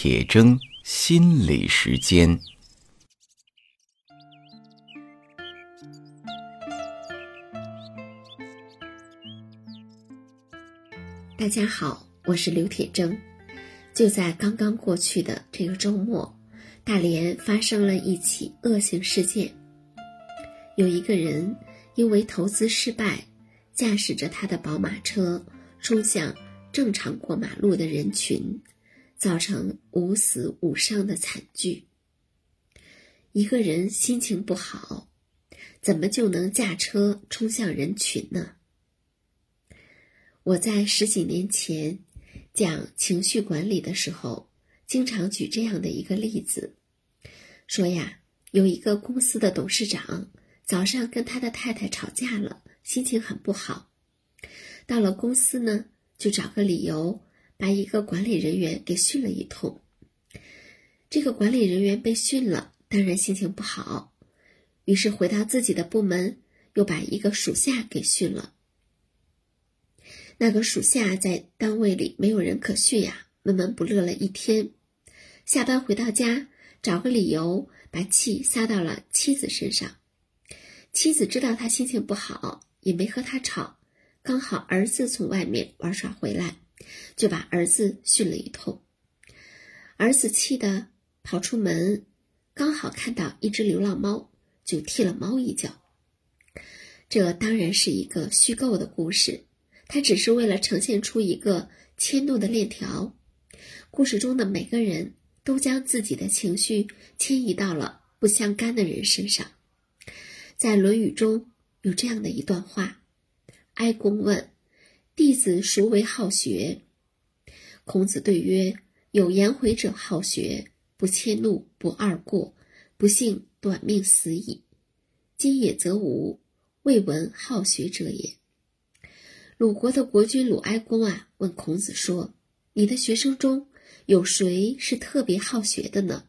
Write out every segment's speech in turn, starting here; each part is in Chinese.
铁铮心理时间。大家好，我是刘铁铮。就在刚刚过去的这个周末，大连发生了一起恶性事件。有一个人因为投资失败，驾驶着他的宝马车冲向正常过马路的人群，造成五死五伤的惨剧。一个人心情不好，怎么就能驾车冲向人群呢？我在十几年前讲情绪管理的时候，经常举这样的一个例子，说呀，有一个公司的董事长。早上跟他的太太吵架了，心情很不好。到了公司呢，就找个理由把一个管理人员给训了一通。这个管理人员被训了，当然心情不好。于是回到自己的部门，又把一个属下给训了。那个属下在单位里没有人可训呀，闷闷不乐了一天。下班回到家，找个理由把气撒到了妻子身上。妻子知道他心情不好，也没和他吵。刚好儿子从外面玩耍回来，就把儿子训了一通。儿子气得跑出门，刚好看到一只流浪猫，就踢了猫一脚。这当然是一个虚构的故事，它只是为了呈现出一个迁怒的链条。故事中的每个人都将自己的情绪迁移到了不相干的人身上。在《论语》中有这样的一段话：哀公问弟子孰为好学？孔子对曰：有颜回者好学，不迁怒，不贰过，不幸短命死矣。今也则无，未闻好学者也。鲁国的国君鲁哀公啊，问孔子说：“你的学生中有谁是特别好学的呢？”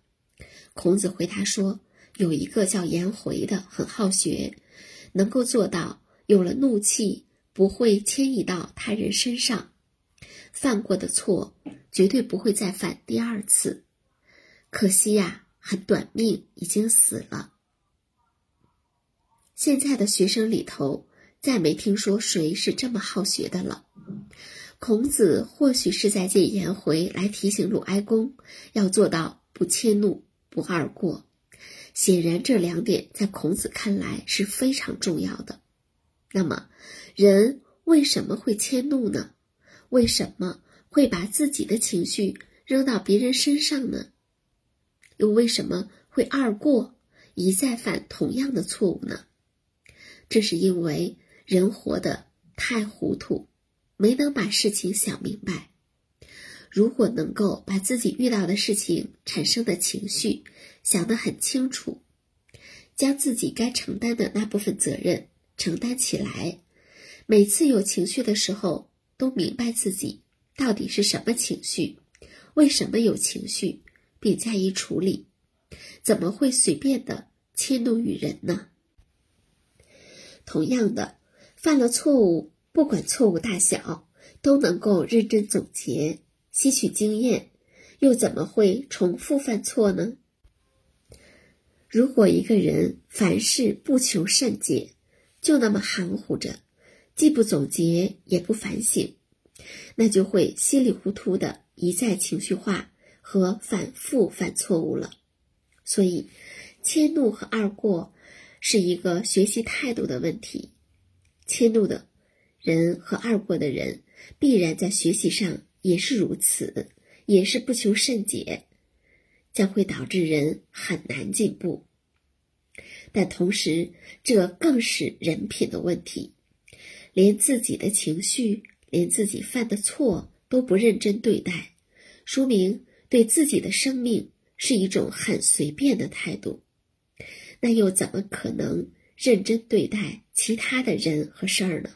孔子回答说。有一个叫颜回的，很好学，能够做到有了怒气不会迁移到他人身上，犯过的错绝对不会再犯第二次。可惜呀，很短命，已经死了。现在的学生里头，再没听说谁是这么好学的了。孔子或许是在借颜回来提醒鲁哀公，要做到不迁怒、不贰过。显然，这两点在孔子看来是非常重要的。那么，人为什么会迁怒呢？为什么会把自己的情绪扔到别人身上呢？又为什么会二过，一再犯同样的错误呢？这是因为人活得太糊涂，没能把事情想明白。如果能够把自己遇到的事情产生的情绪想得很清楚，将自己该承担的那部分责任承担起来，每次有情绪的时候都明白自己到底是什么情绪，为什么有情绪，并加以处理，怎么会随便的迁怒于人呢？同样的，犯了错误，不管错误大小，都能够认真总结。吸取经验，又怎么会重复犯错呢？如果一个人凡事不求甚解，就那么含糊着，既不总结也不反省，那就会稀里糊涂的一再情绪化和反复犯错误了。所以，迁怒和二过是一个学习态度的问题。迁怒的人和二过的人，必然在学习上。也是如此，也是不求甚解，将会导致人很难进步。但同时，这更是人品的问题，连自己的情绪，连自己犯的错都不认真对待，说明对自己的生命是一种很随便的态度。那又怎么可能认真对待其他的人和事儿呢？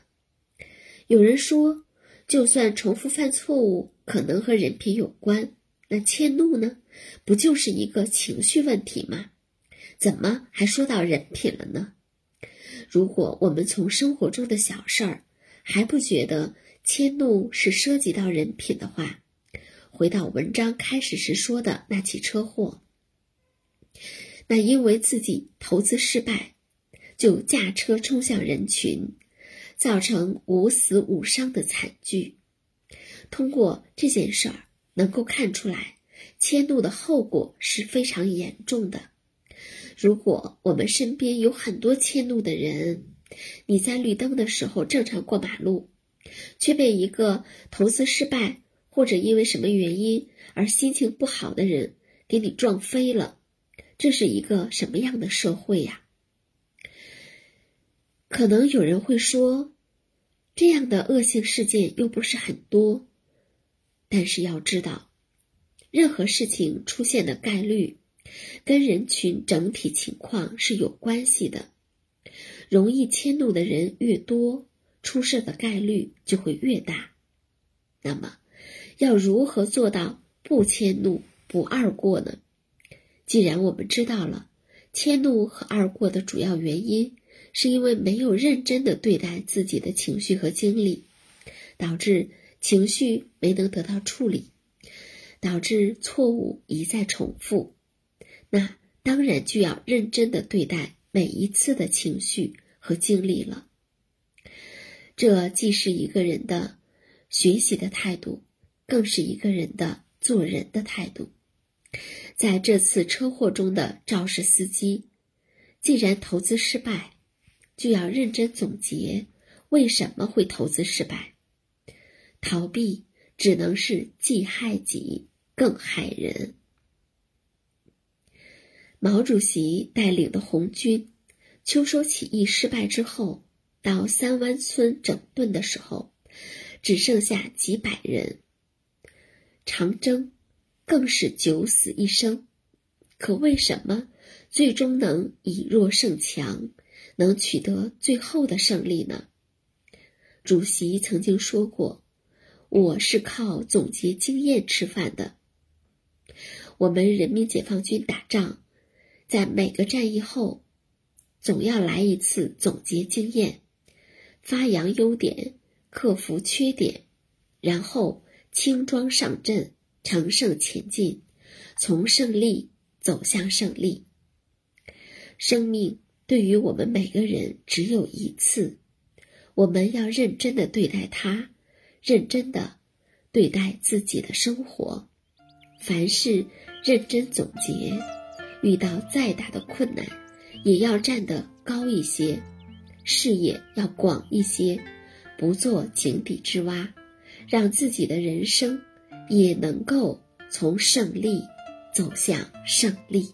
有人说。就算重复犯错误可能和人品有关，那迁怒呢？不就是一个情绪问题吗？怎么还说到人品了呢？如果我们从生活中的小事儿还不觉得迁怒是涉及到人品的话，回到文章开始时说的那起车祸，那因为自己投资失败，就驾车冲向人群，造成五死五伤的惨剧。通过这件事儿，能够看出来，迁怒的后果是非常严重的。如果我们身边有很多迁怒的人，你在绿灯的时候正常过马路，却被一个投资失败或者因为什么原因而心情不好的人给你撞飞了，这是一个什么样的社会呀？可能有人会说，这样的恶性事件又不是很多，但是要知道，任何事情出现的概率跟人群整体情况是有关系的。容易迁怒的人越多，出事的概率就会越大。那么，要如何做到不迁怒、不二过呢？既然我们知道了迁怒和二过的主要原因，是因为没有认真的对待自己的情绪和经历，导致情绪没能得到处理，导致错误一再重复。那当然就要认真的对待每一次的情绪。和经历了，这既是一个人的学习的态度，更是一个人的做人的态度。在这次车祸中的肇事司机，既然投资失败，就要认真总结为什么会投资失败。逃避只能是既害己更害人。毛主席带领的红军。秋收起义失败之后，到三湾村整顿的时候，只剩下几百人。长征更是九死一生，可为什么最终能以弱胜强，能取得最后的胜利呢？主席曾经说过：“我是靠总结经验吃饭的。”我们人民解放军打仗，在每个战役后。总要来一次总结经验，发扬优点，克服缺点，然后轻装上阵，乘胜前进，从胜利走向胜利。生命对于我们每个人只有一次，我们要认真的对待它，认真的对待自己的生活，凡事认真总结，遇到再大的困难。也要站得高一些，视野要广一些，不做井底之蛙，让自己的人生也能够从胜利走向胜利。